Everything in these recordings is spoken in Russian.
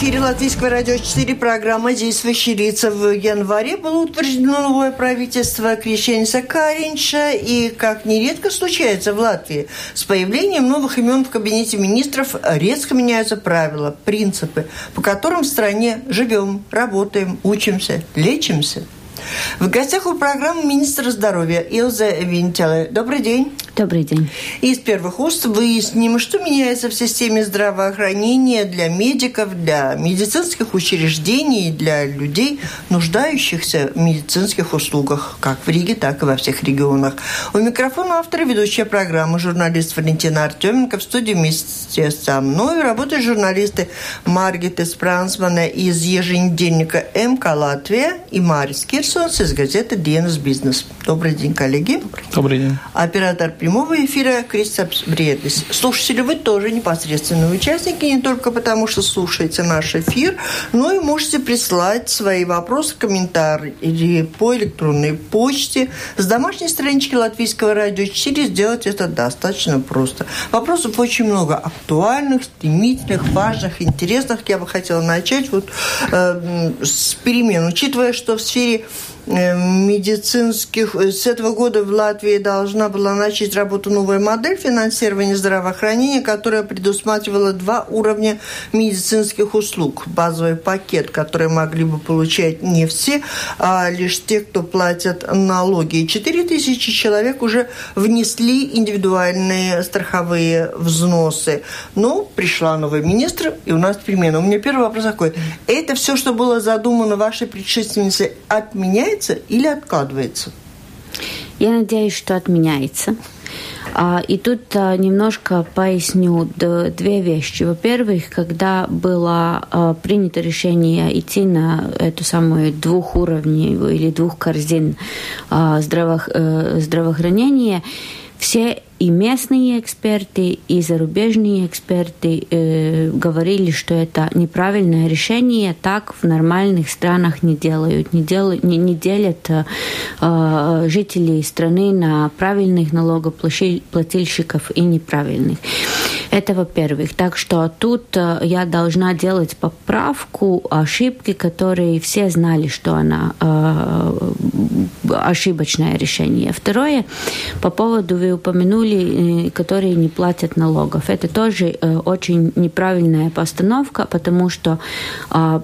эфире Латвийского радио 4 программа «Действующие лица». В январе было утверждено новое правительство Крещеница Каринча. И, как нередко случается в Латвии, с появлением новых имен в кабинете министров резко меняются правила, принципы, по которым в стране живем, работаем, учимся, лечимся – в гостях у программы министра здоровья Илза Винтеле. Добрый день. Добрый день. Из первых уст выясним, что меняется в системе здравоохранения для медиков, для медицинских учреждений, для людей, нуждающихся в медицинских услугах, как в Риге, так и во всех регионах. У микрофона автора ведущая программы журналист Валентина Артеменко. В студии вместе со мной работают журналисты Маргита Спрансмана из еженедельника МК «Латвия» и Марис Кирсонс из газеты «Диэнс Бизнес». Добрый день, коллеги. Добрый день. Оператор прямого эфира Кристопс Бредис. Слушатели, вы тоже непосредственные участники, не только потому, что слушаете наш эфир, но и можете прислать свои вопросы, комментарии или по электронной почте. С домашней странички Латвийского радио 4 сделать это достаточно просто. Вопросов очень много, актуальных, стремительных, важных, интересных. Я бы хотела начать вот э, с перемен. Учитывая, что в сфере медицинских... Э, с этого года в Латвии должна была начать работу новая модель финансирования здравоохранения, которая предусматривала два уровня медицинских услуг. Базовый пакет, который могли бы получать не все, а лишь те, кто платят налоги. 4 тысячи человек уже внесли индивидуальные страховые взносы. Но пришла новый министр, и у нас перемена. У меня первый вопрос такой. Это все, что было задумано вашей предшественницей, отменяется отменяется или откладывается? Я надеюсь, что отменяется. А, и тут а, немножко поясню две вещи. Во-первых, когда было а, принято решение идти на эту самую двухуровневую или двух корзин здраво э, здравоохранения, все и местные эксперты, и зарубежные эксперты э, говорили, что это неправильное решение, так в нормальных странах не делают, не, делают, не, не делят э, э жителей страны на правильных налогоплательщиков и неправильных. Это во-первых. Так что тут э, я должна делать поправку ошибки, которые все знали, что она э, ошибочное решение. Второе, по поводу вы упомянули э, которые не платят налогов. Это тоже очень неправильная постановка, потому что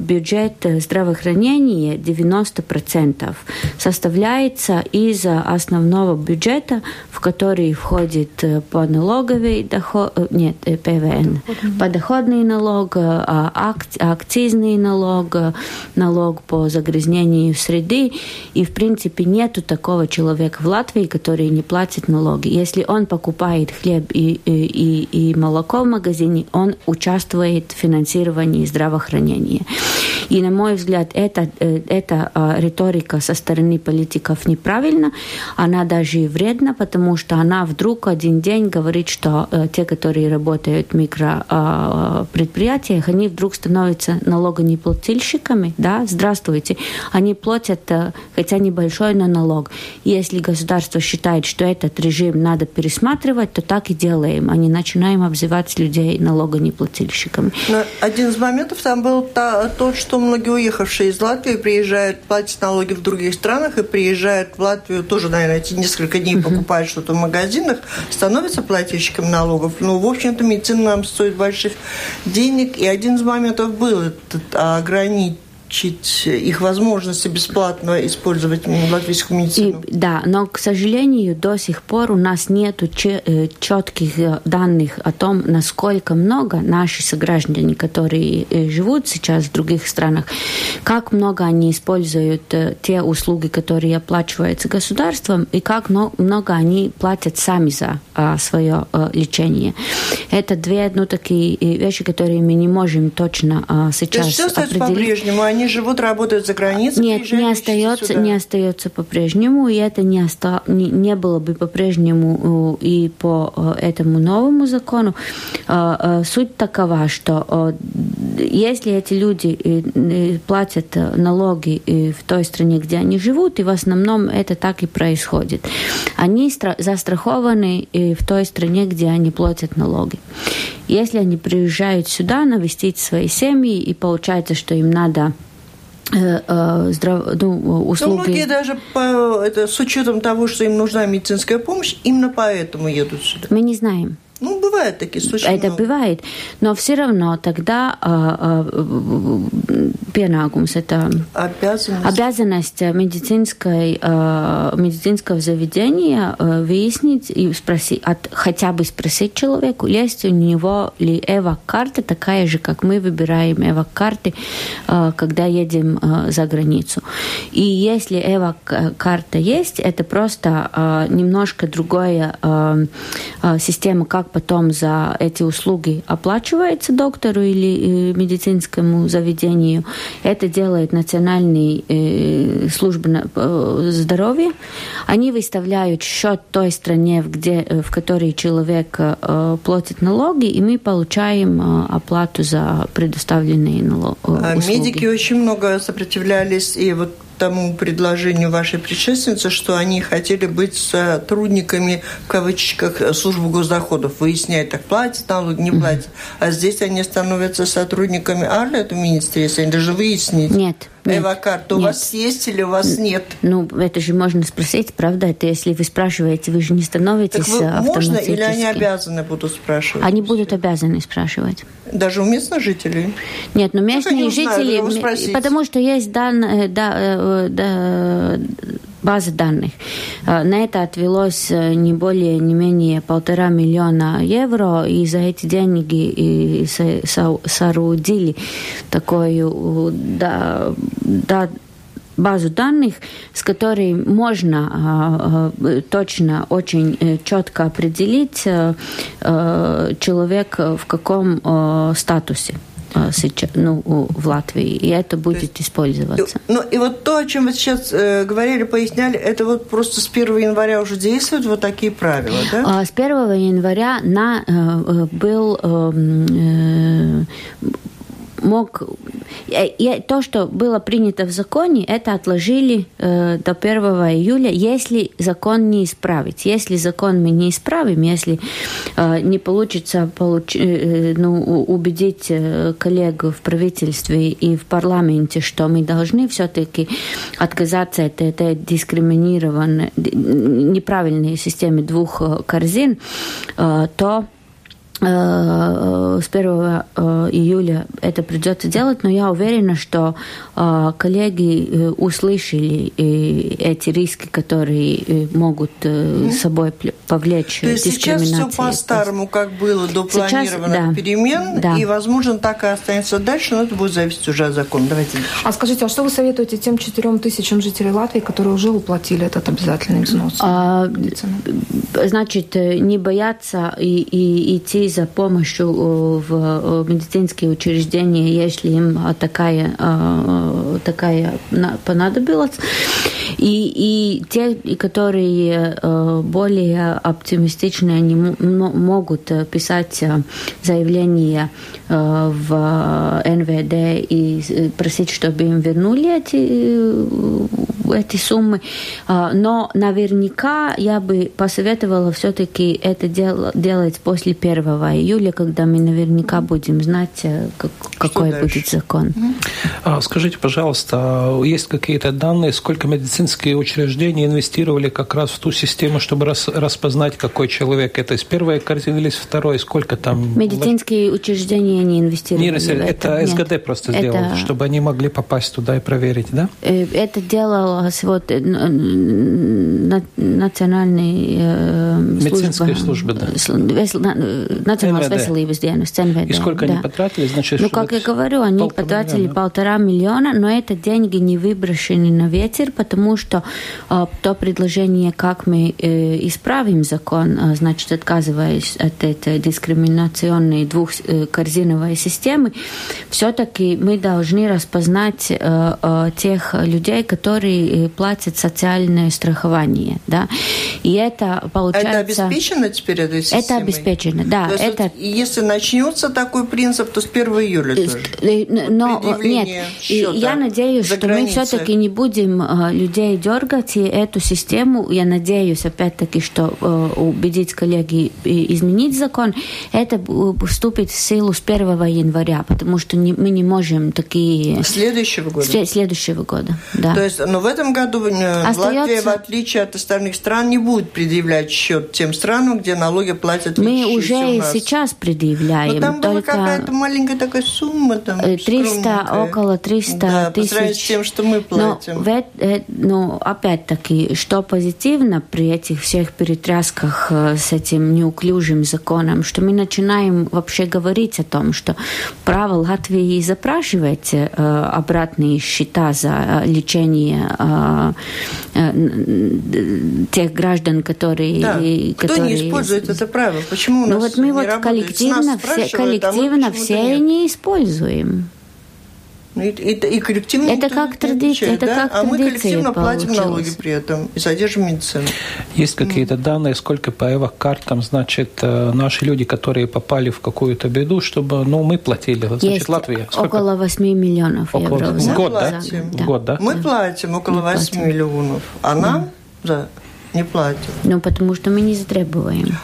бюджет здравоохранения 90% составляется из основного бюджета, в который входит э, подналоговый доход, нет, ПВН, подоходный налог, а, акцизный налог, налог по загрязнению среды. И, в принципе, нету такого человека в Латвии, который не платит налоги. Если он покупает хлеб и, и, и молоко в магазине, он участвует в финансировании здравоохранения. И, на мой взгляд, это, э, эта риторика со стороны политиков неправильна. Она даже и вредна, потому что она вдруг один день говорит, что э, те, которые работают в микропредприятиях, они вдруг становятся налогонеплательщиками. Да? Здравствуйте. Они платят, э, хотя небольшой, но налог. Если государство считает, что этот режим надо пересматривать, то так и делаем, а не начинаем обзывать людей налогонеплательщиками. Но один из моментов там был тот, что многие уехавшие из Латвии приезжают платить налоги в других странах и приезжают в Латвию тоже, наверное, эти несколько дней покупают что-то в магазинах, становятся плательщиками налогов. Ну, в общем-то, медицина нам стоит больших денег. И один из моментов был этот ограничить ограничить их возможности бесплатно использовать латвийскую медицину. И, да, но, к сожалению, до сих пор у нас нет э, четких э, данных о том, насколько много наши сограждане, которые э, живут сейчас в других странах, как много они используют те услуги, которые оплачиваются государством, и как много они платят сами за свое лечение. Это две ну, такие вещи, которые мы не можем точно сейчас То есть остается по-прежнему они живут, работают за границей? Нет, не остается, не остается по-прежнему, и это не, оста... не, не было бы по-прежнему э, и по э, этому новому закону. Э, суть такова, что если эти люди платят налоги в той стране, где они живут, и в основном это так и происходит, они застрахованы в той стране, где они платят налоги. Если они приезжают сюда навестить свои семьи, и получается, что им надо здрав... ну, услуги. Но многие даже по, это, с учетом того, что им нужна медицинская помощь, именно поэтому едут сюда. Мы не знаем. Ну, бывают такие случаи. Это много. бывает. Но все равно тогда а, а, пенагумс это обязанность, обязанность медицинской, а, медицинского заведения а, выяснить и спросить, от, хотя бы спросить человеку, есть у него ли эвак-карта такая же, как мы выбираем эвак-карты, а, когда едем а, за границу. И если эвак-карта есть, это просто немножко другая система, как как потом за эти услуги оплачивается доктору или э, медицинскому заведению. Это делает Национальная э, служба э, здоровья. Они выставляют счет той стране, где, в которой человек платит налоги, и мы получаем оплату за предоставленные налоги. А медики очень много сопротивлялись, и вот тому предложению вашей предшественницы, что они хотели быть сотрудниками, в кавычках, службы госдоходов, выяснять, так платят налоги, не платят. А здесь они становятся сотрудниками Арлет в министре, если они даже выяснить. Нет. Эвакарта у вас есть или у вас нет? Ну, это же можно спросить, правда? Это если вы спрашиваете, вы же не становитесь так вы, Можно или они обязаны будут спрашивать? Они будут обязаны спрашивать. Даже у местных жителей? Нет, но местные жители... Потому что есть данные... Да, э, да, базы данных. А, на это отвелось э, не более, не менее полтора миллиона евро, и за эти деньги и соорудили такую да, да, базу данных, с которой можно а, точно, очень э, четко определить э, человека в каком статусе. А, сейчас, ну, в Латвии, и это будет есть, использоваться. Ну, и вот то, о чем вы сейчас э, говорили, поясняли, это вот просто с 1 января уже действуют вот такие правила, да? А, с 1 января на, э, э был э, э мог... И то, что было принято в законе, это отложили э, до 1 июля, если закон не исправить. Если закон мы не исправим, если э, не получится получ... э, ну, убедить э, коллегу в правительстве и в парламенте, что мы должны все-таки отказаться от этой дискриминированной, неправильной системы двух э, корзин, э, то Э, с 1 э, июля это придется делать, но я уверена, что э, коллеги услышали эти риски, которые могут с собой повлечь То есть сейчас все по-старому, как было до сейчас, планированных да, перемен, да. и, возможно, так и останется дальше, но это будет зависеть уже от закона. Давайте. А скажите, а что вы советуете тем четырем тысячам жителей Латвии, которые уже уплатили этот обязательный взнос? А, значит, не бояться и, и идти за помощью э, в э, медицинские учреждения, если им такая, э, такая понадобилась. И, и те, которые более оптимистичные, они могут писать заявление в НВД и просить, чтобы им вернули эти, эти суммы. Но наверняка я бы посоветовала все-таки это делать после 1 июля, когда мы наверняка будем знать, э, как, какой дальше? будет закон. А, скажите, пожалуйста, есть какие-то данные, сколько медицинские учреждения инвестировали как раз в ту систему, чтобы рас, распознать, какой человек? Это из первой корзины или из второй? Сколько там? Медицинские учреждения не инвестировали. Инвестировали. Это, это СГД просто это... сделал, чтобы они могли попасть туда и проверить, да? Э, это делал делалось вот э, национальный э, Медицинская служба, да. Национальная veselības dienas, ЦНВД. И сколько да. они потратили? Значит, ну, как я говорю, они потратили миллиона. полтора миллиона, но это деньги не выброшены на ветер, потому что э, то предложение, как мы э, исправим закон, э, значит, отказываясь от этой дискриминационной двухкорзиновой системы, все-таки мы должны распознать э, э, тех людей, которые платят социальное страхование, да, и это получается... Это обеспечено теперь этой системой? Это обеспечено, да. То есть это... вот, если начнется такой принцип, то с 1 июля тоже? Но нет, я надеюсь, что мы все-таки не будем людей дергать, и эту систему, я надеюсь, опять-таки, что убедить коллеги изменить закон, это вступит в силу с 1 января, потому что не, мы не можем такие... Следующего года? Следующего года, да. То есть, но в этом году Остается... Латвия, в отличие от остальных стран, не будет предъявлять счет тем странам, где налоги платят Мы уже и сейчас предъявляем. Но там только... была какая-то маленькая такая сумма. Там, 300, около 300 да, тысяч. с тем, что мы платим. Но, но опять-таки, что позитивно при этих всех перетрясках э, с этим неуклюжим законом, что мы начинаем вообще говорить о том, что право Латвии запрашивать э, обратные счета за э, лечение тех граждан, которые... Да. Кто которые... не использует это право? Почему у ну, нас вот мы вот коллективно, все, коллективно а все не используем. Ну, и, и, и коллективно это как традиция, это да? как а мы коллективно получилось. платим налоги при этом и содержим медицину. Есть какие-то данные, сколько по эвакартам, значит, э, наши люди, которые попали в какую-то беду, чтобы, ну, мы платили, значит, Есть Латвия. Сколько? Около 8 миллионов около... евро. В год, да? да? Год, да? Мы платим около мы 8 платим. миллионов, а нам да. не платят. Ну, потому что мы не затребуем.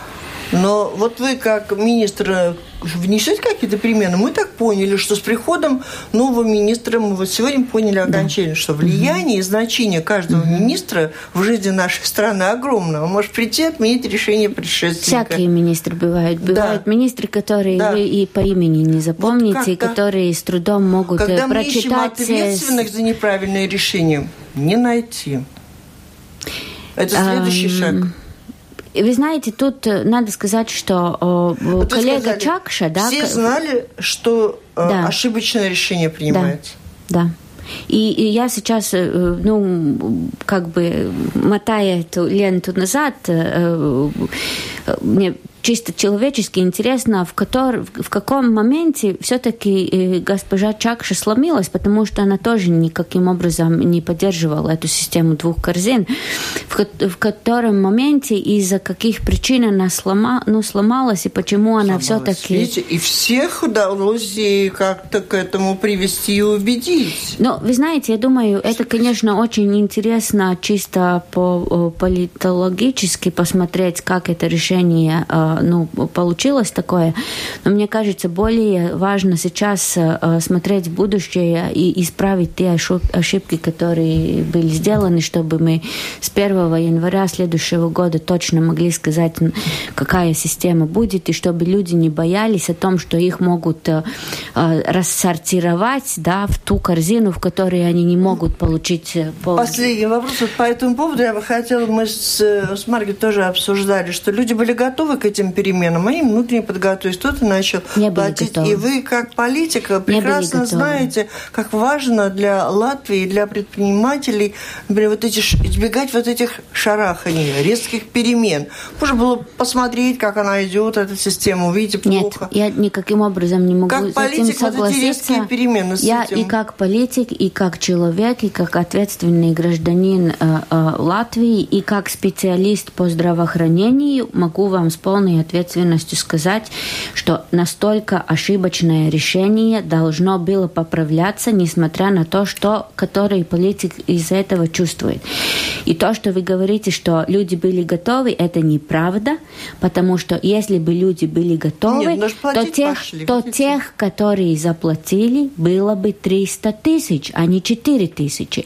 Но вот вы как министр внесете какие-то перемены? Мы так поняли, что с приходом нового министра мы вот сегодня поняли окончательно, да. что влияние и значение каждого министра в жизни нашей страны огромно. Он может прийти отменить решение предшественника. Всякие министры бывают. Бывают да. министры, которые да. вы и по имени не запомните, вот и которые с трудом могут когда прочитать... Когда мы ищем ответственных за неправильное решение, не найти. Это следующий шаг. Вы знаете, тут э, надо сказать, что э, коллега сказали, Чакша... Да, все знали, что э, да. ошибочное решение принимается. Да. да. И, и я сейчас, э, ну, как бы мотая эту ленту назад, мне чисто человечески интересно, в, котор, в каком моменте все-таки э, госпожа Чакша сломилась, потому что она тоже никаким образом не поддерживала эту систему двух корзин, в, в котором моменте из-за каких причин она слома, ну, сломалась и почему она все-таки... Видите, и всех удалось как-то к этому привести и убедить. Ну, вы знаете, я думаю, это, конечно, очень интересно чисто по политологически посмотреть, как это решение э, ну, получилось такое. Но мне кажется, более важно сейчас э, смотреть в будущее и исправить те ошибки, которые были сделаны, чтобы мы с 1 января следующего года точно могли сказать, какая система будет, и чтобы люди не боялись о том, что их могут э, э, рассортировать да, в ту корзину, в которой они не могут получить полный. Последний вопрос вот по этому поводу. Я бы хотела, мы с, с Маргет тоже обсуждали, что люди были готовы к этим этим переменам, они внутренне подготовились, кто-то начал не платить. И вы, как политика, прекрасно знаете, как важно для Латвии, для предпринимателей, например, вот эти, избегать вот этих шараханий, резких перемен. Можно было посмотреть, как она идет, эта система, увидите плохо. Нет, я никаким образом не могу как с политик, этим согласиться. Вот эти перемены с я этим. и как политик, и как человек, и как ответственный гражданин э, э, Латвии, и как специалист по здравоохранению могу вам с полной полной ответственностью сказать, что настолько ошибочное решение должно было поправляться, несмотря на то, что который политик из этого чувствует. И то, что вы говорите, что люди были готовы, это неправда, потому что если бы люди были готовы, Нет, ну, то, тех, пошли, то тех, которые заплатили, было бы 300 тысяч, а не 4 тысячи.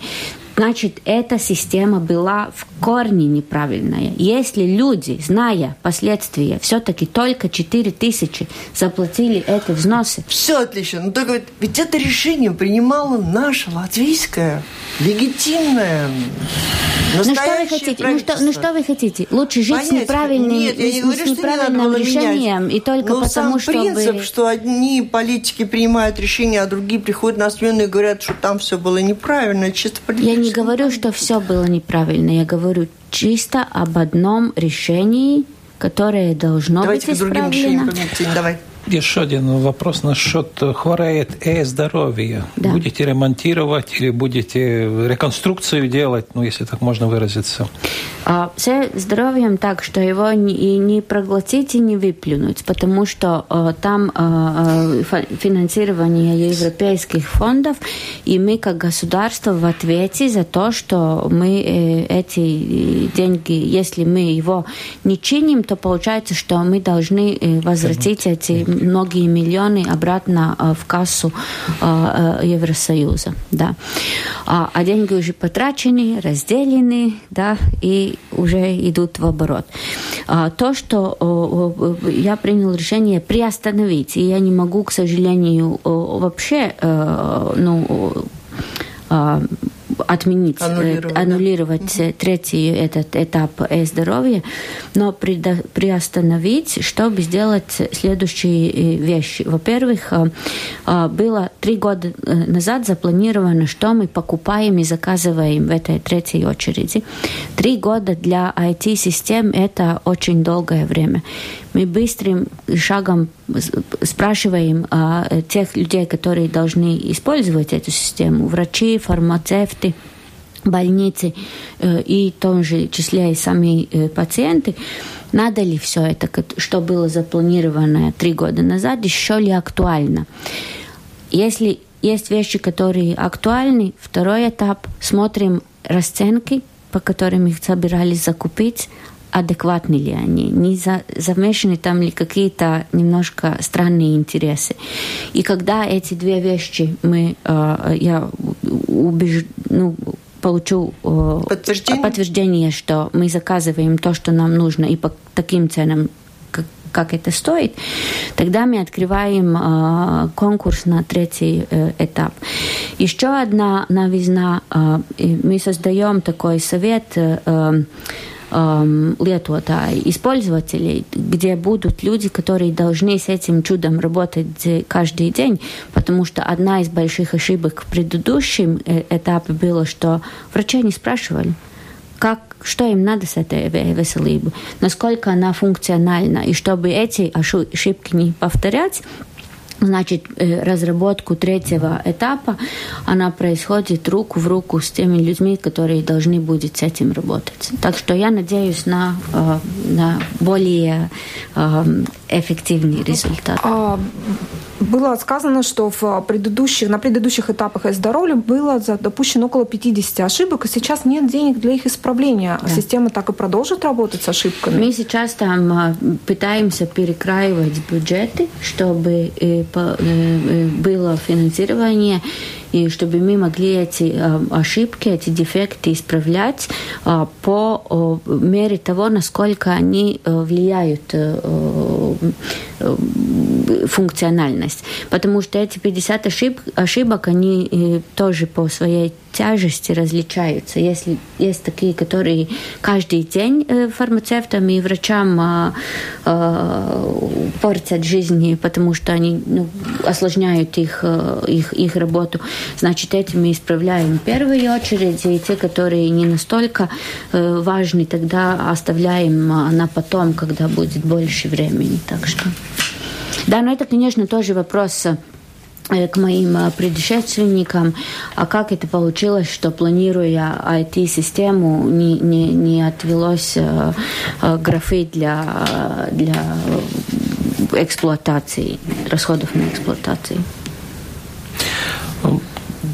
Значит, эта система была в корне неправильная. Если люди, зная последствия, все-таки только 4 тысячи заплатили эти взносы. Все отлично. Но только ведь это решение принимала наша латвийская легитимное, ну что вы хотите? Ну что, ну что вы хотите? Лучше жить Понять, с неправильным, нет, я не говорю, с неправильным не решением менять. и только Но потому, сам чтобы... принцип, что одни политики принимают решения, а другие приходят на смену и говорят, что там все было неправильно, чисто Я не говорю, что все было неправильно. Я говорю чисто об одном решении, которое должно Давайте быть исправлено. Давайте к другим решениям Давай. Еще один вопрос насчет хворает э здоровья. Да. Будете ремонтировать или будете реконструкцию делать, ну, если так можно выразиться? А, с здоровьем так, что его не, не проглотить и не выплюнуть, потому что а, там а, финансирование европейских фондов, и мы как государство в ответе за то, что мы эти деньги, если мы его не чиним, то получается, что мы должны возвратить эти многие миллионы обратно э, в кассу э, э, Евросоюза. Да. А, а деньги уже потрачены, разделены, да, и уже идут в оборот. А, то, что я принял решение приостановить, и я не могу, к сожалению, вообще ну, отменить, аннулировать, аннулировать да? третий этот этап здоровья, но приостановить, чтобы сделать следующие э, вещи. Во-первых, э, э, было три года назад запланировано, что мы покупаем и заказываем в этой третьей очереди. Три года для IT-систем – это очень долгое время. Мы быстрым шагом спрашиваем а, тех людей, которые должны использовать эту систему, врачи, фармацевты, больницы э, и в том же числе и сами э, пациенты, надо ли все это, что было запланировано три года назад, еще ли актуально. Если есть вещи, которые актуальны, второй этап, смотрим расценки, по которым их собирались закупить, адекватны ли они, не за, замешаны там ли какие-то немножко странные интересы. И когда эти две вещи мы, э, я убеж... ну, получу э, подтверждение? подтверждение, что мы заказываем то, что нам нужно, и по таким ценам, как, как это стоит, тогда мы открываем э, конкурс на третий э, этап. Еще одна новизна. Э, мы создаем такой совет э, эм, lietotāji, использователей, где будут люди, которые должны с этим чудом работать каждый день, потому что одна из больших ошибок в предыдущем э, этапе было, что врачи не спрашивали, как, что им надо с этой веселыбой, насколько она функциональна, и чтобы эти ошибки не повторять, Значит, э, разработку третьего этапа, она происходит руку в руку с теми людьми, которые должны будут с этим работать. Так что я надеюсь на, э, на более э, эффективный результат. А, было сказано, что в предыдущих, на предыдущих этапах здоровья было допущено около 50 ошибок, и сейчас нет денег для их исправления. Да. Система так и продолжит работать с ошибками? Мы сейчас там а, пытаемся перекраивать бюджеты, чтобы э, э, было финансирование и чтобы мы могли эти э, ошибки, эти дефекты исправлять э, по мере того, насколько они э, влияют функциональность. Потому что эти 50 ошиб, ошибок, они тоже по своей тяжести различаются. Если есть такие, которые каждый день фармацевтам и врачам а, а, портят жизни, потому что они ну, осложняют их, их, их работу. Значит, этим мы исправляем в первую очередь, и те, которые не настолько э, важны, тогда оставляем а, на потом, когда будет больше времени. Так что... Да, но это, конечно, тоже вопрос э, к моим э, предшественникам, а как это получилось, что планируя IT-систему, не, не, не отвелось э, графы для, для эксплуатации, расходов на эксплуатацию?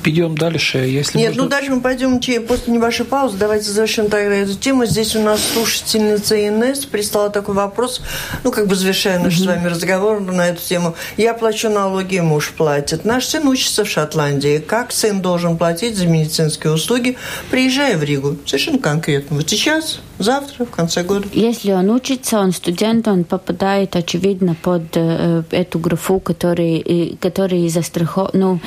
Идем дальше. Если Нет, можно... ну дальше мы пойдем после небольшой паузы. Давайте завершим тогда эту тему. Здесь у нас слушательница Инесс прислала такой вопрос, ну, как бы завершая наш mm-hmm. с вами разговор на эту тему. Я плачу налоги, муж платит. Наш сын учится в Шотландии. Как сын должен платить за медицинские услуги, приезжая в Ригу? Совершенно конкретно. Вот сейчас, завтра, в конце года. Если он учится, он студент, он попадает, очевидно, под э, эту графу, который, который застрахован, ну,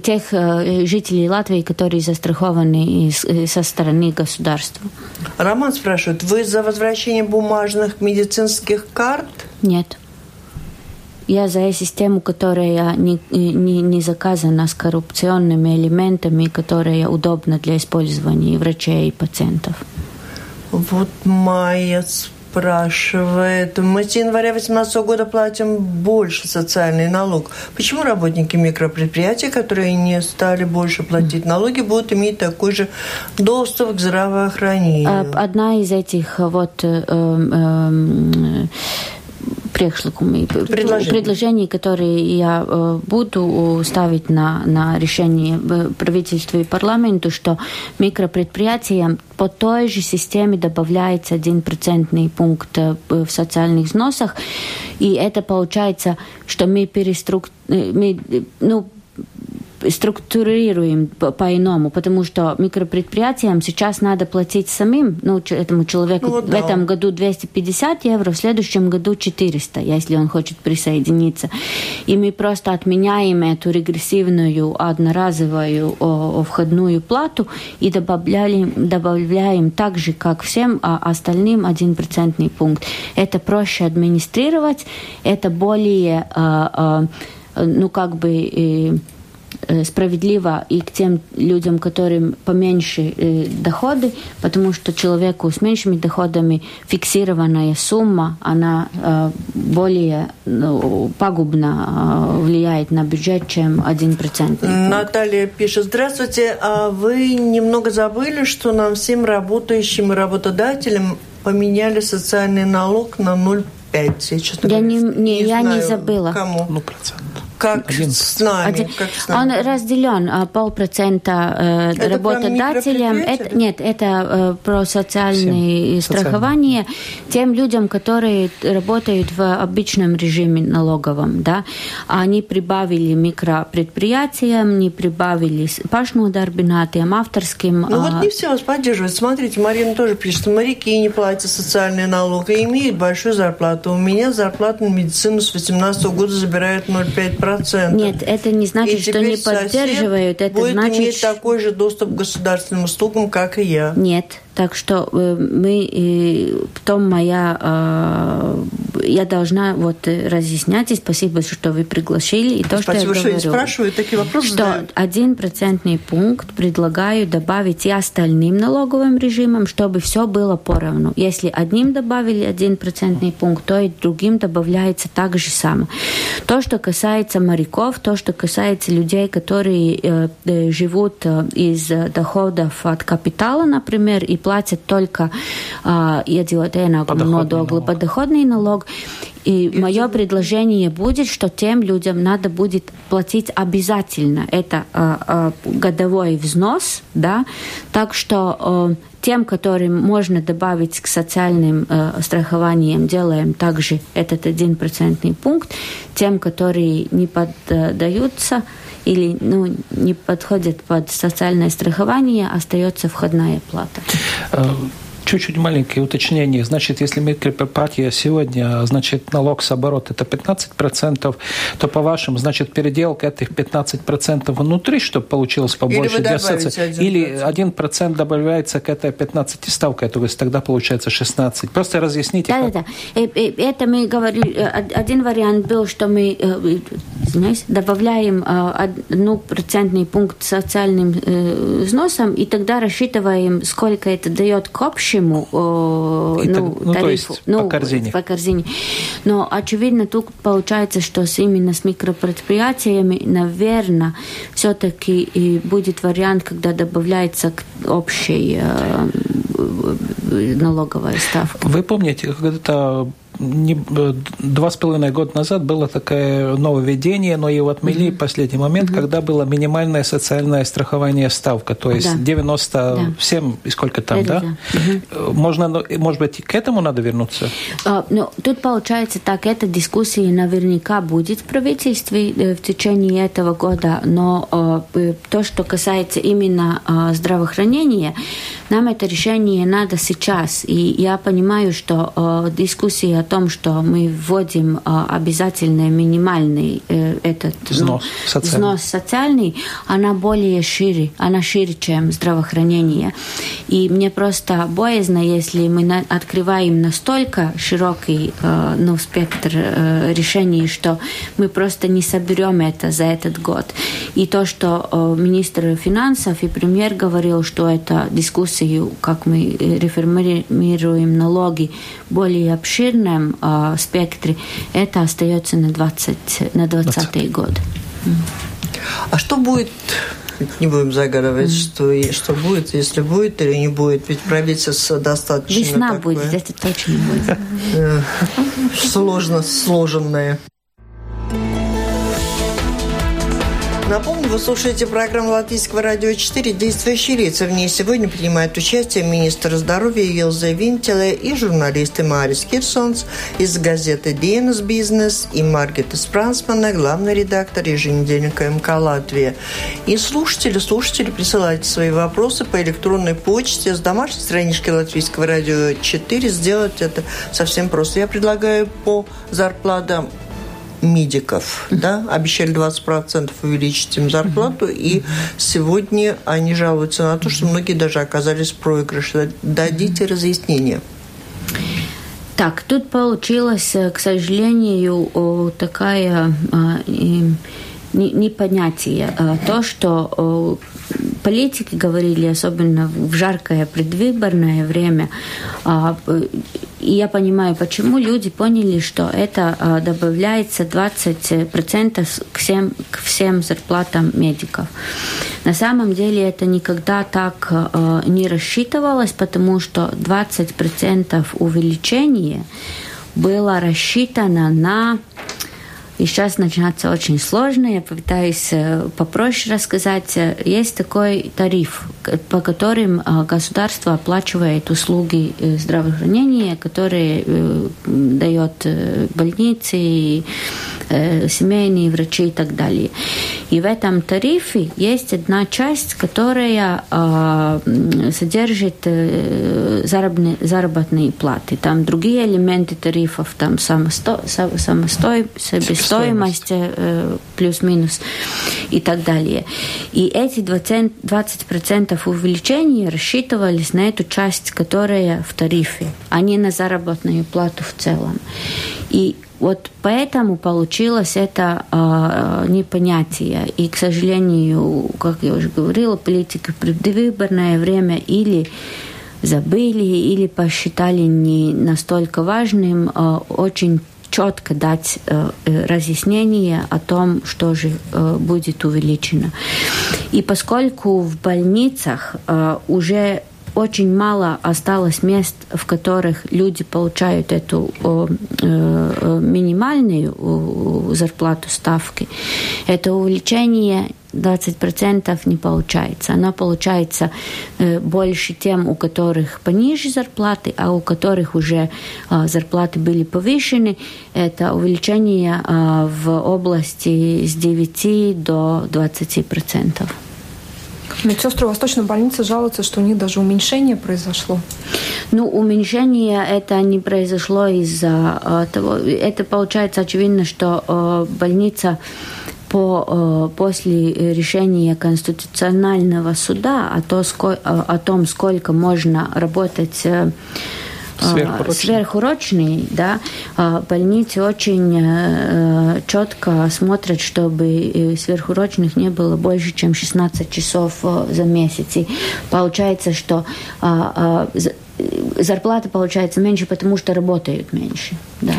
тех э, жителей Латвии, которые застрахованы со стороны государства. Роман спрашивает, вы за возвращение бумажных медицинских карт? Нет. Я за систему, которая не, не, не заказана с коррупционными элементами, которая удобна для использования врачей и пациентов. Вот Майя спрашивает. Мы с января 2018 года платим больше социальный налог. Почему работники микропредприятий, которые не стали больше платить налоги, будут иметь такой же доступ к здравоохранению? Одна из этих вот э, э, приekšlikumi, предложения. предложения, которые я э, буду ставить на, на решение правительства и парламенту, что микропредприятиям по той же системе добавляется один процентный пункт э, в социальных взносах, и это получается, что мы переструк... Э, мы, ну, структурируем по-иному, потому что микропредприятиям сейчас надо платить самим, ну, этому человеку ну, вот в этом году 250 евро, в следующем году 400, если он хочет присоединиться. И мы просто отменяем эту регрессивную одноразовую о, входную плату и добавляем, добавляем так же, как всем а остальным, один процентный пункт. Это проще администрировать, это более, а, а, ну, как бы Э, справедливо и к тем людям, которым поменьше э, доходы, потому что человеку с меньшими доходами фиксированная сумма, она э, более ну, пагубно влияет на бюджет, чем один процент. Наталья пишет, здравствуйте, а вы немного забыли, что нам всем работающим и работодателям поменяли социальный налог на 0,5. Я, не, не, не я знаю, не забыла. Кому? Ну, процент как 11. с нами. Один. Как с нами. Он разделен а, полпроцента э, работодателям. Это, нет, это э, про социальное страхование тем людям, которые работают в обычном режиме налоговом. Да? Они прибавили микропредприятиям, не прибавили пашнодarbinātiem, авторским. Ну а... вот не все вас поддерживают. Смотрите, Марина тоже пишет, моряки не платят социальный налог и имеют большую зарплату. У меня зарплата на медицину с 18 года забирают 0,5% процентов. Нет, это не значит, и что не поддерживают. Это будет значит, иметь такой же доступ к государственным услугам, как и я. Нет, так что э, мы, потом моя, э, я должна вот разъяснять, и спасибо, что вы пригласили. И то, спасибо, что я что говорю, спрашиваю, такие вопросы Что один процентный пункт предлагаю добавить и остальным налоговым режимам, чтобы все было поровну. Если одним добавили один процентный пункт, то и другим добавляется так же само. То, что касается моряков, то, что касается людей, которые э, живут из доходов от капитала, например, и платят только uh, iedzīvotāju ienākumu nodokli, подоходный налог. И, и мое предложение будет, что тем людям надо будет платить обязательно. Это э, э, годовой взнос, да, так что э, тем, которым можно добавить к социальным э, страхованиям, делаем также этот один процентный пункт. Тем, которые не поддаются, или ну, не подходят под социальное страхование, остается входная плата. Э, Чуть-чуть маленькое уточнение. Значит, если микропатия сегодня, значит, налог с оборота это 15%, то по-вашему, значит, переделка этих 15% внутри, чтобы получилось побольше Или, вы Или 1% добавляется к этой 15 ставке, то есть тогда получается 16. Просто разъясните. Да, да, да. Это мы говорили, э, один вариант был, что мы э, извиняюсь, добавляем одну процентный пункт социальным э, взносом, и тогда рассчитываем, сколько это дает к общему общему э, ну, ну, тарифу. ну, по корзине. По корзине. Но, очевидно, тут получается, что с, именно с микропредприятиями, наверное, все-таки и будет вариант, когда добавляется к общей э, налоговая ставка. Вы помните, когда-то не, два с половиной года назад было такое нововведение, но его отмели угу. в последний момент, угу. когда было минимальное социальное страхование ставка, то есть да. 97 да. и сколько там, да? да. Угу. Можно, может быть, к этому надо вернуться? А, ну, тут получается так, эта дискуссия наверняка будет в правительстве э, в течение этого года, но э, то, что касается именно э, здравоохранения, нам это решение надо сейчас. И я понимаю, что дискуссия том, что мы вводим обязательный минимальный этот взнос, ну, социальный. взнос социальный, она более шире, она шире, чем здравоохранение. И мне просто боязно, если мы открываем настолько широкий ну, спектр решений, что мы просто не соберем это за этот год. И то, что министр финансов и премьер говорил, что это дискуссии, как мы реформируем налоги более обширном э, спектре, это остается на 20, на 20 год. А что будет не будем загадывать, mm. что, что будет, если будет или не будет. Ведь правительство достаточно Весна такое, будет, это точно будет. Сложно сложенное. Напомню, вы слушаете программу Латвийского радио 4 «Действующие лица». В ней сегодня принимают участие министр здоровья Елза Винтеле и журналисты Марис Кирсонс из газеты «Dienas Бизнес» и Маргита Спрансмана, главный редактор еженедельника МК «Латвия». И слушатели, слушатели, присылайте свои вопросы по электронной почте с домашней странички Латвийского радио 4. Сделать это совсем просто. Я предлагаю по зарплатам медиков, да, обещали 20% увеличить им зарплату, и сегодня они жалуются на то, что многие даже оказались в проигрыше. Дадите разъяснение. Так, тут получилось, к сожалению, такая а, непонятие. А, то, что политики говорили, особенно в жаркое предвыборное время, а, и я понимаю, почему люди поняли, что это а, добавляется 20% к всем, к всем зарплатам медиков. На самом деле это никогда так а, не рассчитывалось, потому что 20% увеличения было рассчитано на и сейчас начинается очень сложно. Я попытаюсь э, попроще рассказать. Есть такой тариф, по которым э, государство оплачивает услуги э, здравоохранения, которые дает больницы, семейные врачи и так далее. И в этом тарифе есть одна часть, которая содержит заработные, заработные платы. Там другие элементы тарифов, там самосто, самостой, стоимость э, плюс-минус и так далее. И эти 20%, 20% увеличения рассчитывались на эту часть, которая в тарифе, а не на заработную плату в целом. И вот поэтому получилось это э, непонятие. И, к сожалению, как я уже говорила, политика в предвыборное время или забыли, или посчитали не настолько важным, э, очень четко дать э, э, разъяснение о том, что же э, будет увеличено. И поскольку в больницах уже очень мало осталось мест, в которых люди получают эту э, минимальную зарплату ставки. Это увеличение 20% не получается. Оно получается э, больше тем, у которых пониже зарплаты, а у которых уже э, зарплаты были повышены. Это увеличение в области с 9 до 20%. Медсестры Восточной больницы жалуются, что у них даже уменьшение произошло. Ну, уменьшение это не произошло из-за того. Это получается очевидно, что больница по, э, после решения Конституционального суда о, о том, сколько можно работать э, сверхурочный, сверхурочный да, больницы очень э, четко смотрят, чтобы сверхурочных не было больше, чем 16 часов за месяц. И получается, что зарплата получается меньше, потому что работают меньше. Да.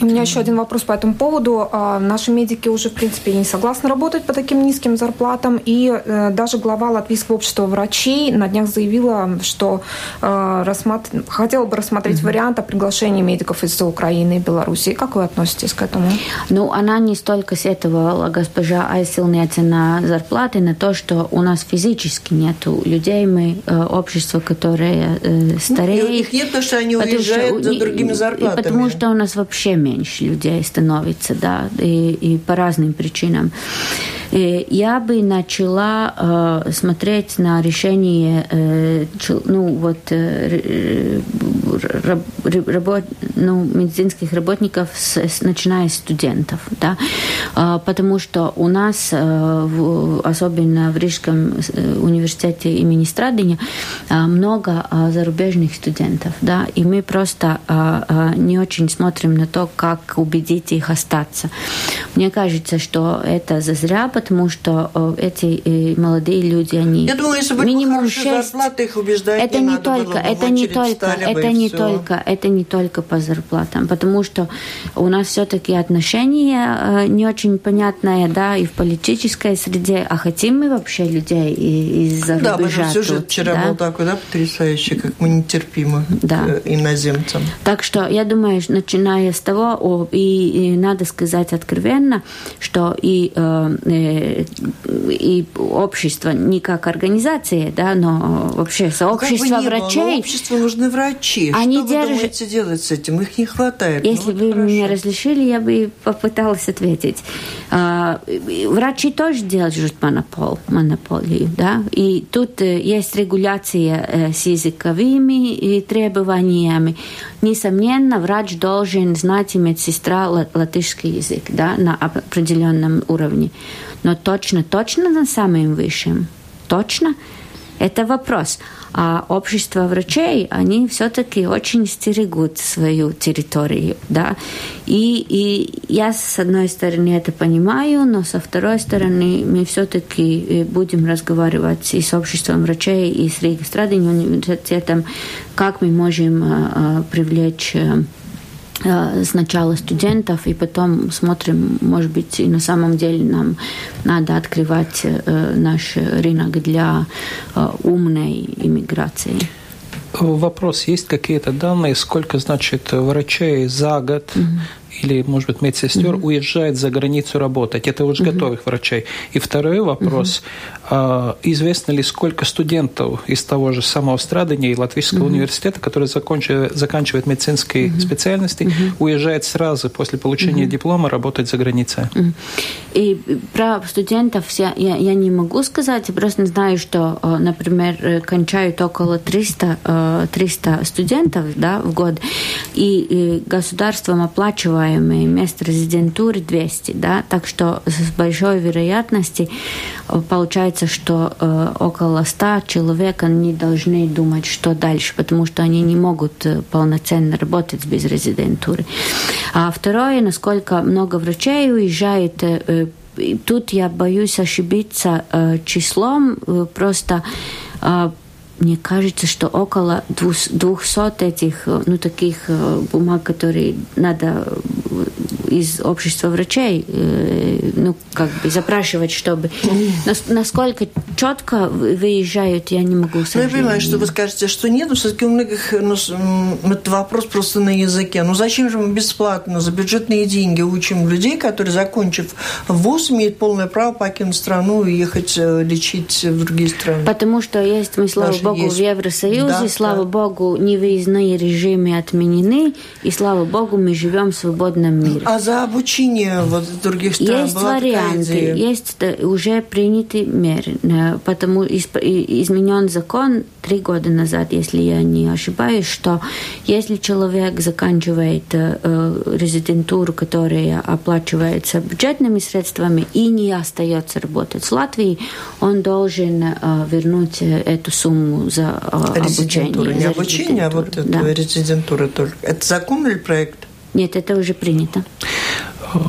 У меня еще один вопрос по этому поводу. А, наши медики уже, в принципе, не согласны работать по таким низким зарплатам. И э, даже глава Латвийского общества врачей на днях заявила, что э, рассмат... хотела бы рассмотреть mm-hmm. вариант о приглашении медиков из Украины и Белоруссии. Как вы относитесь к этому? Ну, она не столько сетовала, госпожа Айсилнеца, на зарплаты, на то, что у нас физически нет людей, мы э, общество, которое стареет. Ну, и у них нет, потому что они уезжают что, за другими зарплатами. И потому что у нас вообще меньше людей становится, да, и, и по разным причинам. Я бы начала смотреть на решение ну, вот, работ, ну, медицинских работников, с, начиная с студентов. Да? Потому что у нас, особенно в Рижском университете имени Страдыня, много зарубежных студентов. Да? И мы просто не очень смотрим на то, как убедить их остаться. Мне кажется, что это зазря, потому что э, эти э, молодые люди, они Я думаю, если бы минимум 6... зарплаты, их убеждать это не, не только, это не только, это не все. только, это не только по зарплатам, потому что у нас все-таки отношения э, не очень понятное, да, и в политической среде, а хотим мы вообще людей из-за да, рубежа Да, сюжет вчера да? был такой, да, потрясающий, как мы нетерпимы да. иноземцам. Так что я думаю, начиная с того, и, и надо сказать откровенно, что и, э, и общество не как организация, да, но вообще сообщество ну, как бы врачей. Было, обществу нужны врачи. Они что держат... вы думаете делать с этим? Их не хватает. Если ну, вот вы хорошо. мне разрешили, я бы попыталась ответить. А, врачи тоже держат монопол, монополию, да, и тут э, есть регуляция э, с языковыми требованиями. Несомненно, врач должен знать и медсестра латышский язык, да, на определенном уровне. Но точно, точно на самом высшем? Точно? Это вопрос. А общество врачей, они все-таки очень стерегут свою территорию, да. И, и я, с одной стороны, это понимаю, но со второй стороны, мы все-таки э, будем разговаривать и с обществом врачей, и с Регистрадиным университетом, как мы можем э, привлечь Э, сначала студентов, и потом смотрим, может быть, и на самом деле нам надо открывать э, наш рынок для э, умной иммиграции. Вопрос, есть какие-то данные, сколько, значит, врачей за год mm-hmm или, может быть, медсестер угу. уезжает за границу работать. Это уже угу. готовых врачей. И второй вопрос. Угу. Известно ли, сколько студентов из того же самого Страдания и Латвийского угу. университета, которые закончили, заканчивают медицинские угу. специальности, угу. уезжает сразу после получения угу. диплома работать за границей? Угу. И про студентов я, я, я не могу сказать. Я просто знаю, что, э, например, э, кончают около 300, 300 э, студентов да, в год. И, государством оплачивает называемый мест резидентуры 200, да, так что с большой вероятностью э, получается, что э, около 100 человек они должны думать, что дальше, потому что они не могут э, полноценно работать без резидентуры. А второе, насколько много врачей уезжает э, тут я боюсь ошибиться э, числом, э, просто э, мне кажется, что около 200 этих, ну, таких э, бумаг, которые надо из общества врачей, э, ну, как бы запрашивать, чтобы... Насколько четко выезжают, я не могу. Ну, я понимаю, что вы скажете, что нет, но все-таки у многих ну, это вопрос просто на языке. Ну, зачем же мы бесплатно за бюджетные деньги учим людей, которые, закончив вуз, имеют полное право покинуть страну и ехать э, лечить в другие страны? Потому что есть, мы, слава Даже богу, есть. в Евросоюзе, да, слава да. богу, невыездные режимы отменены, и слава богу, мы живем в свободном мире. А за обучение вот других странах Есть варианты, есть уже приняты меры, потому изменен закон три года назад, если я не ошибаюсь, что если человек заканчивает э, резидентуру, которая оплачивается бюджетными средствами и не остается работать в Латвии, он должен э, вернуть эту сумму за обучение. Не обучение, а вот да. резидентура только. Это закон или проект? Нет, это уже принято.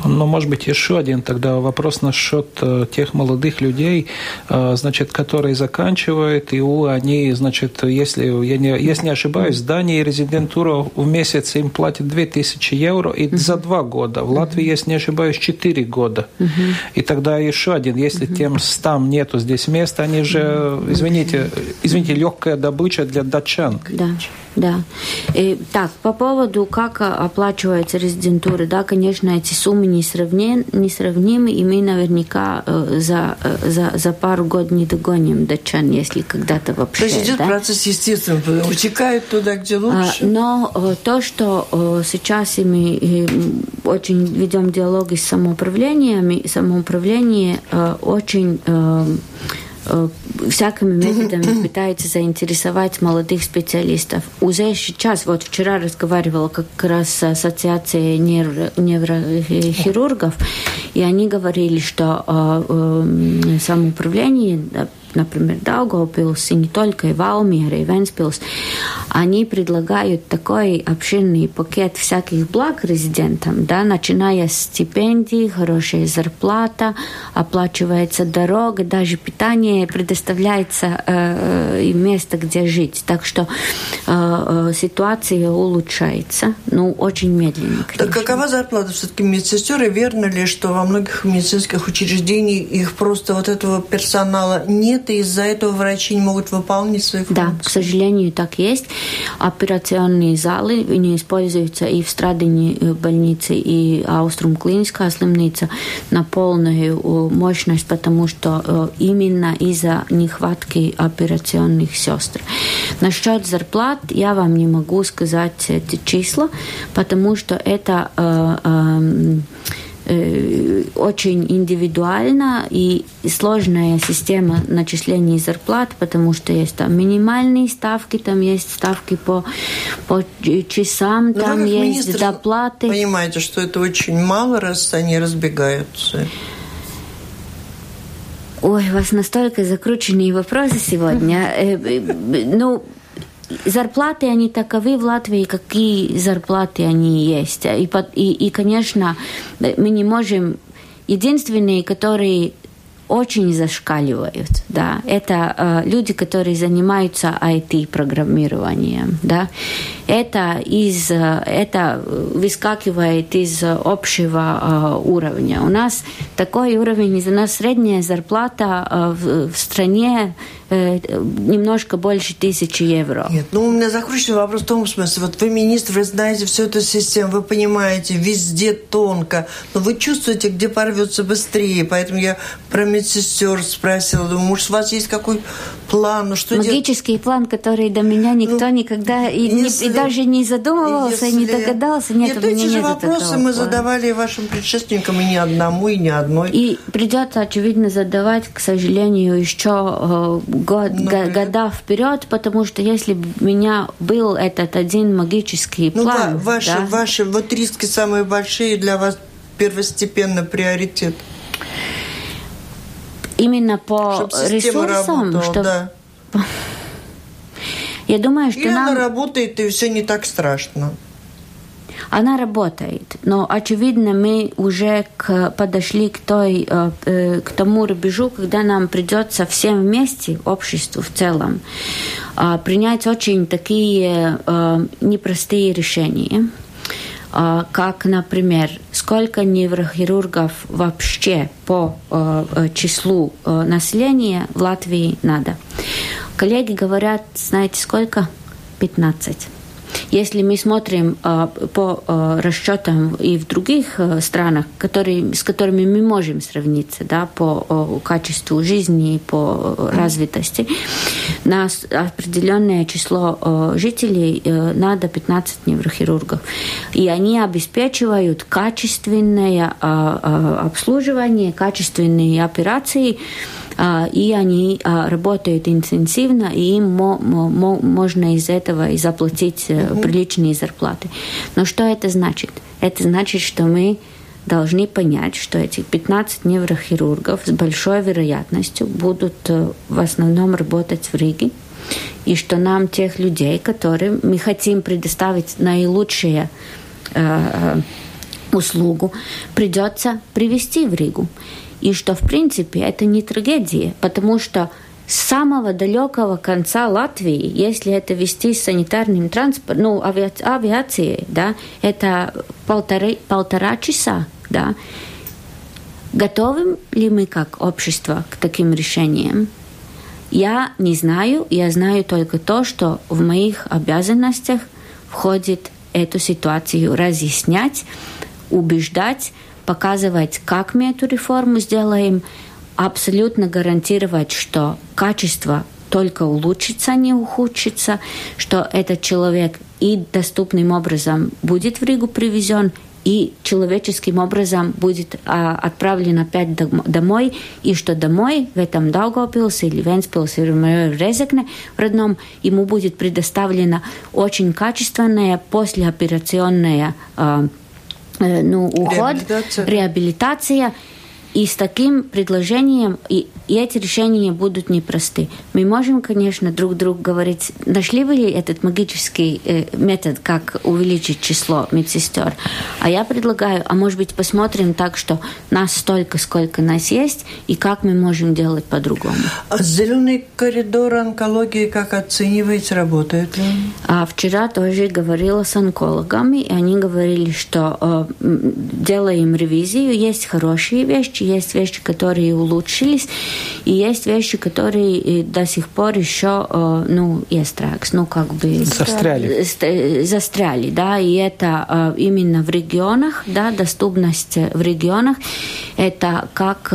Но, может быть, еще один тогда вопрос насчет э, тех молодых людей, э, значит, которые заканчивают, и у они, значит, если я не, если не ошибаюсь, в Дании резидентура в месяц им платят 2000 евро и за два года. В Латвии, если не ошибаюсь, 4 года. И тогда еще один, если тем стам нету здесь места, они же, извините, извините, легкая добыча для датчан. Да. да. И, так, по поводу, как оплачивается резидентура, да, конечно, эти суммы несравним, несравнимы, и мы наверняка за, за, за пару год не догоним датчан, если когда-то вообще. То есть идет да? процесс естественно, утекают туда, где лучше. Но то, что сейчас мы очень ведем диалоги с самоуправлениями, самоуправление очень всякими методами пытается заинтересовать молодых специалистов. Уже сейчас, вот вчера разговаривала как раз с ассоциацией невро, неврохирургов, и они говорили, что э, э, самоуправление например, Даугавпилс, и не только, и Валмиера, и Венспилс, они предлагают такой обширный пакет всяких благ резидентам, да, начиная с стипендий, хорошая зарплата, оплачивается дорога, даже питание предоставляется э, и место, где жить. Так что э, э ситуация улучшается, ну, очень медленно. Конечно. Так какова зарплата все-таки медсестер? И верно ли, что во многих медицинских учреждениях их просто вот этого персонала нет, нет, и из-за этого врачи не могут выполнить свои функции. Да, к сожалению, так есть. Операционные залы не используются и в Страдине больнице, и Ауструм клиническая слимница на полную э, мощность, потому что э, именно из-за нехватки операционных сестр. Насчет зарплат я вам не могу сказать эти числа, потому что это э, э, Э, очень индивидуально и сложная система начисления зарплат, потому что есть там минимальные ставки, там есть ставки по, по часам, Но там есть доплаты. Понимаете, что это очень мало, раз они разбегаются. Ой, у вас настолько закрученные вопросы сегодня. Э, э, ну, зарплаты, они таковы в Латвии, какие зарплаты они есть. И, и, и конечно, мы не можем... Единственные, которые очень зашкаливают, да, это э, люди, которые занимаются IT-программированием, да, это из, э, это выскакивает из общего э, уровня. У нас такой уровень, у нас средняя зарплата э, в, в стране Э, немножко больше тысячи евро. Нет, ну у меня закрученный вопрос в том смысле, вот вы министр, вы знаете всю эту систему, вы понимаете, везде тонко, но вы чувствуете, где порвется быстрее, поэтому я про медсестер спросила, думаю, может, у вас есть какой план, ну что Магический делать? план, который до меня никто ну, никогда и, если, не, и даже не задумывался, если, и не догадался, нет, нет у меня эти нет вопросы мы задавали вашим предшественникам, и ни одному, и ни одной. И придется, очевидно, задавать, к сожалению, еще э, год, ну, года вперед, потому что если бы у меня был этот один магический ну, план... Ва- ваши, да? ваши вот риски самые большие для вас первостепенно приоритет? Именно по Чтоб ресурсам, работала, что... Да. Я думаю, что Или нам... она работает, и все не так страшно. Она работает, но очевидно мы уже к, подошли к, той, э, э, к тому рубежу, когда нам придется всем вместе, обществу в целом, э, принять очень такие непростые решения как, например, сколько неврохирургов вообще по числу населения в Латвии надо. Коллеги говорят, знаете, сколько? 15. Если мы смотрим э, по э, расчетам и в других э, странах, которые, с которыми мы можем сравниться да, по качеству жизни, по развитости, на определенное число жителей надо 15 неврохирургов. И они обеспечивают качественное обслуживание, качественные операции, а, и они а, работают интенсивно, и им можно из этого и заплатить угу. приличные зарплаты. Но что это значит? Это значит, что мы должны понять, что эти 15 неврохирургов с большой вероятностью будут э, в основном работать в Риге, и что нам тех людей, которым мы хотим предоставить наилучшие э, э услугу, придется привести в Ригу и что, в принципе, это не трагедия, потому что с самого далекого конца Латвии, если это вести с санитарным транспортом, ну, авиа авиацией, да, это полторы, полтора часа, да. Готовы ли мы как общество к таким решениям? Я не знаю, я знаю только то, что в моих обязанностях входит эту ситуацию разъяснять, убеждать, показывать, как мы эту реформу сделаем, абсолютно гарантировать, что качество только улучшится, а не ухудшится, что этот человек и доступным образом будет в Ригу привезен, и человеческим образом будет а, отправлен опять домой, и что домой, в этом Даугавпилсе или Венспилсе или Резекне в родном, ему будет предоставлена очень качественная послеоперационная а, ну, уход, реабилитация. реабилитация и с таким предложением, и, и эти решения будут непросты. Мы можем, конечно, друг другу говорить, нашли вы ли этот магический э, метод, как увеличить число медсестер. А я предлагаю, а может быть, посмотрим так, что нас столько, сколько нас есть, и как мы можем делать по-другому. А зеленый коридор онкологии как оцениваете, работает ли? А вчера тоже говорила с онкологами, и они говорили, что э, делаем ревизию, есть хорошие вещи, есть вещи, которые улучшились, и есть вещи, которые до сих пор еще, э, ну, естракс, ну, как бы... Застряли. Э, застряли, да, и это э, именно в регионах, да, доступность в регионах, это как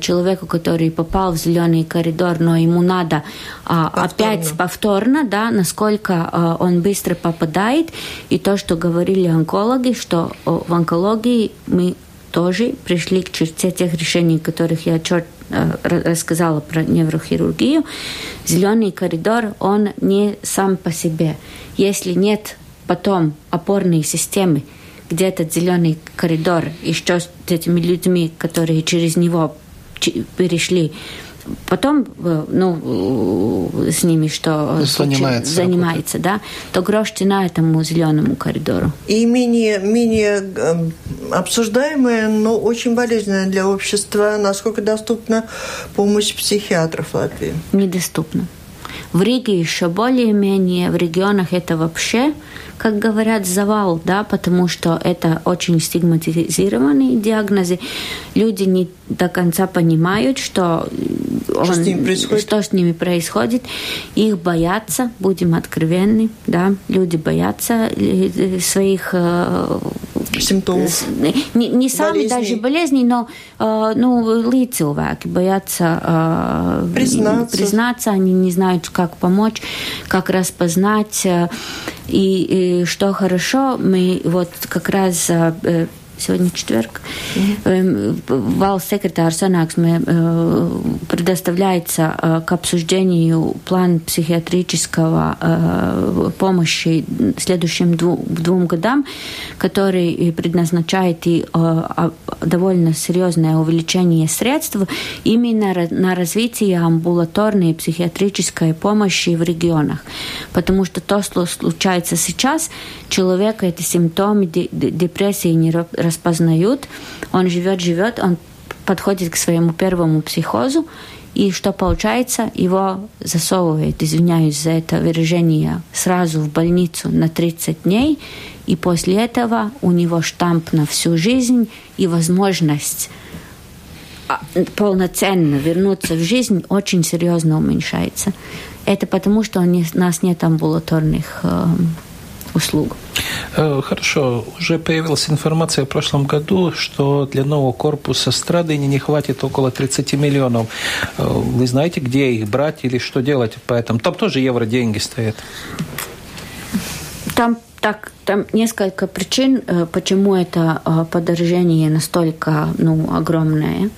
человеку, который попал в зеленый коридор, но ему надо повторно. опять повторно, да, насколько он быстро попадает, и то, что говорили онкологи, что в онкологии мы тоже пришли к черте тех решений, которых я черт, э, рассказала про неврохирургию. Зеленый коридор, он не сам по себе. Если нет потом опорной системы, где этот зеленый коридор что с этими людьми, которые через него перешли, потом э, ну, с ними что занимается, занимается да, то грош цена этому зеленому коридору. И менее, менее эм, обсуждаемая, но очень болезненная для общества, насколько доступна помощь психиатров в Латвии? Недоступна. В Риге еще более-менее, в регионах это вообще, как говорят, завал, да, потому что это очень стигматизированные диагнозы. Люди не до конца понимают, что, что, он, с, ними происходит? что с ними происходит. Их боятся, будем откровенны, да, люди боятся э, своих э, симптомов. Не, не сами даже болезни, но э, ну, ли cilvēki боятся э, признаться. признаться, они не знают, как помочь, как распознать. И, и что хорошо, мы вот как раз сегодня четверг, mm-hmm. Valsts секретарь санаксме предоставляется э, к обсуждению план психиатрического э, помощи следующим двум годам, который предназначает и э, довольно серьезное увеличение средств именно на развитие амбулаторной психиатрической помощи в регионах. Потому что то, что случается сейчас, человека это симптомы депрессии не распознают, он живет, живет, он подходит к своему первому психозу, и что получается, его засовывает, извиняюсь за это выражение, сразу в больницу на 30 дней, и после этого у него штамп на всю жизнь и возможность а, полноценно вернуться в жизнь очень серьезно уменьшается. Это потому, что у нас нет амбулаторных э, услуг. Э, хорошо. Уже появилась информация в прошлом году, что для нового корпуса Страдыни не хватит около 30 миллионов. Э, вы знаете, где их брать или что делать? Поэтому там тоже евро деньги стоят. Там так, там несколько причин, э, почему это подорожение настолько ну, огромное.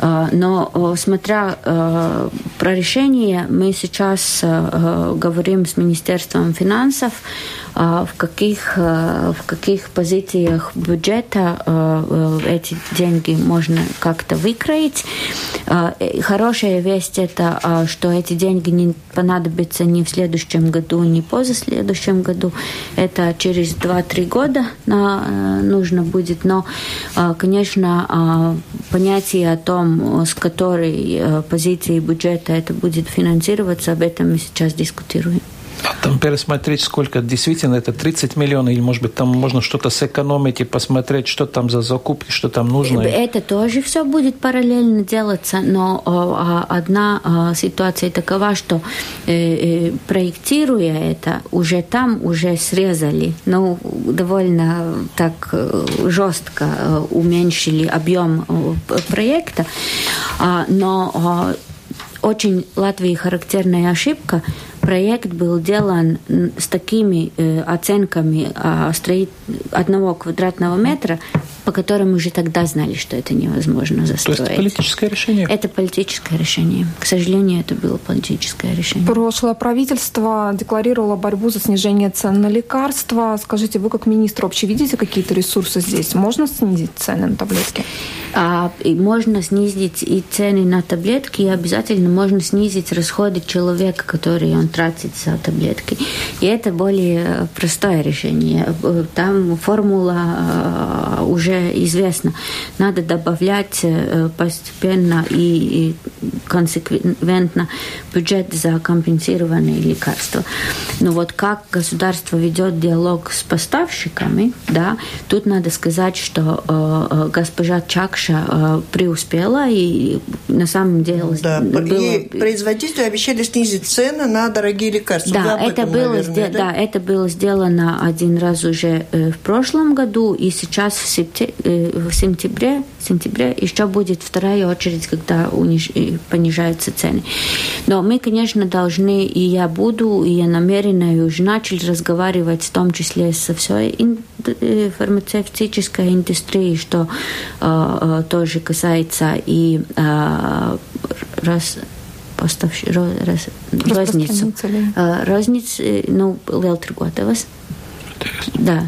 Но смотря про решение, мы сейчас говорим с Министерством финансов в каких, а, в каких позициях бюджета а, эти деньги можно как-то выкроить. Хорошая весть это, что эти деньги не понадобятся ни в следующем году, ни поза следующем году. Это через 2-3 года нужно будет. Но, конечно, понятие о том, с которой позиции бюджета это будет финансироваться, об этом мы сейчас дискутируем. А там пересмотреть, сколько? Действительно это 30 миллионов, или, может быть, там можно что-то сэкономить и посмотреть, что там за закупки, что там нужно? Это тоже все будет параллельно делаться, но а, одна а, ситуация такова, что э, э, проектируя это, уже там уже срезали, ну, довольно так э, жестко уменьшили объем проекта, а, но очень Латвии характерная ошибка – проект был делан с такими э, оценками э, строит одного квадратного метра, по которым уже тогда знали, что это невозможно застроить. То есть это политическое решение? Это политическое решение. К сожалению, это было политическое решение. Прошлое правительство декларировало борьбу за снижение цен на лекарства. Скажите, вы как министр вообще видите какие-то ресурсы здесь? Можно снизить цены на таблетки? А, и можно снизить и цены на таблетки, и обязательно можно снизить расходы человека, который он тратит за таблетки. И это более простое решение. Там формула а, уже известно. Надо добавлять э, постепенно и консеквентно бюджет за компенсированные лекарства. Но вот как государство ведет диалог с поставщиками, да, тут надо сказать, что э, э госпожа Чакша преуспела и на самом деле да, было... и производителю обещали снизить цены на дорогие лекарства. Да, это этом, было наверное, да? да, это было сделано один раз уже в прошлом году и сейчас в сентябре Э, сентябре, сентябре еще будет вторая очередь, когда униж... понижаются цены. Но мы, конечно, должны, и я буду, и я намерена, и уже начали разговаривать, в том числе со всей э, фармацевтической индустрией, что э, тоже касается и э, раз поставщ... роз... розницу. Розниц, ну, Lieltirgotavas. Да.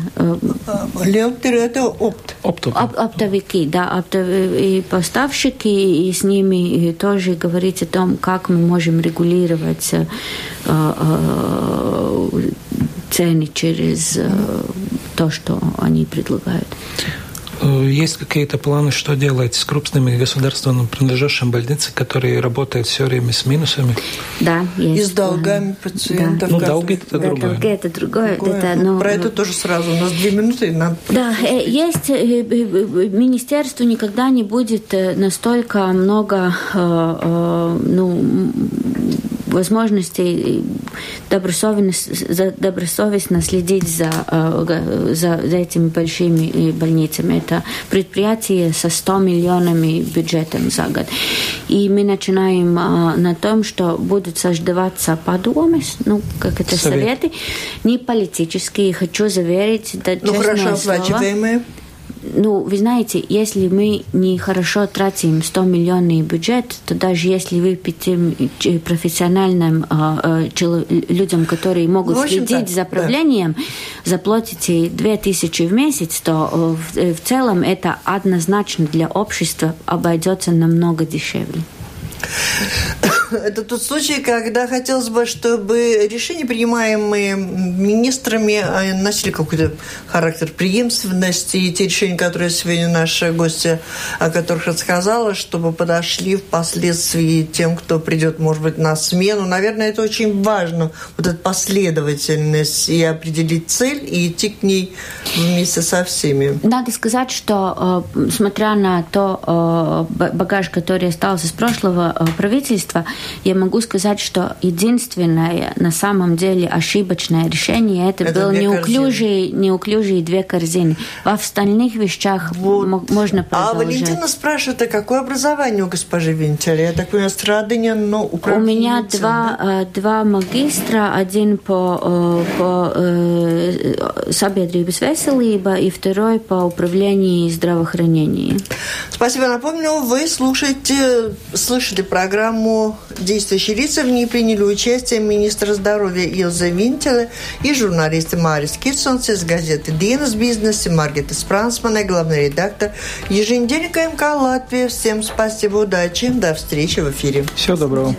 Лептер – это опт. Оптовики. Оп, оптовики, да, оптовые поставщики, и с ними тоже говорить о том, как мы можем регулировать э, э, цены через э, то, что они предлагают. Э, есть какие-то планы, что делать с крупными государственным принадлежащими больницами, которые работают все время с минусами? Да, есть. И с долгами пациентов. Да. Ну, долги это да, другое. Долги это другое. другое. Это, ну, Про это тоже сразу. У нас две минуты, и надо... Да, э, есть... Э, министерство никогда не будет настолько много ну, возможностей добросовестно, добросовестно следить за, за, за этими большими больницами. Это предприятие со 100 миллионами бюджетом за год. И мы начинаем на том, что будут создаваться подумы, ну, как это советы, советы не политические, хочу заверить, да, ну, хорошо оплачиваемые. Слово, ну, вы знаете, если мы не хорошо тратим 100 миллионный бюджет, то даже если выпить профессиональным э, э, людям, которые могут следить за правлением, да. заплатите 2000 в месяц, то в, в целом это однозначно для общества обойдется намного дешевле. Это тот случай, когда хотелось бы, чтобы решения, принимаемые министрами, а, носили какой-то характер преемственности, и те решения, которые сегодня наши гости, о которых рассказала, чтобы подошли впоследствии тем, кто придет, может быть, на смену. Наверное, это очень важно, вот эта последовательность, и определить цель, и идти к ней вместе со всеми. Надо сказать, что, э, смотря на то э, багаж, который остался с прошлого э, правительства, я могу сказать, что единственное на самом деле ошибочное решение это, это было неуклюжие, неуклюжие две корзины. В остальных вещах вот. можно продолжать. А Валентина спрашивает, а какое образование у госпожи Винтеля? Я так понимаю, страдания, но У меня два, да? Э, два магистра, один по, э, по э, sabiedrības veselība и второй по управлению здравоохранением. Спасибо. Напомню, вы слушаете, слышали программу Действующие лица в ней приняли участие министр здоровья Илза Винтела и журналисты Марис Кирсонс из газеты «Dienas бизнес» и Маргита Спрансмана, главный редактор еженедельника МК «Латвия». Всем спасибо, удачи, до встречи в эфире. Всего доброго.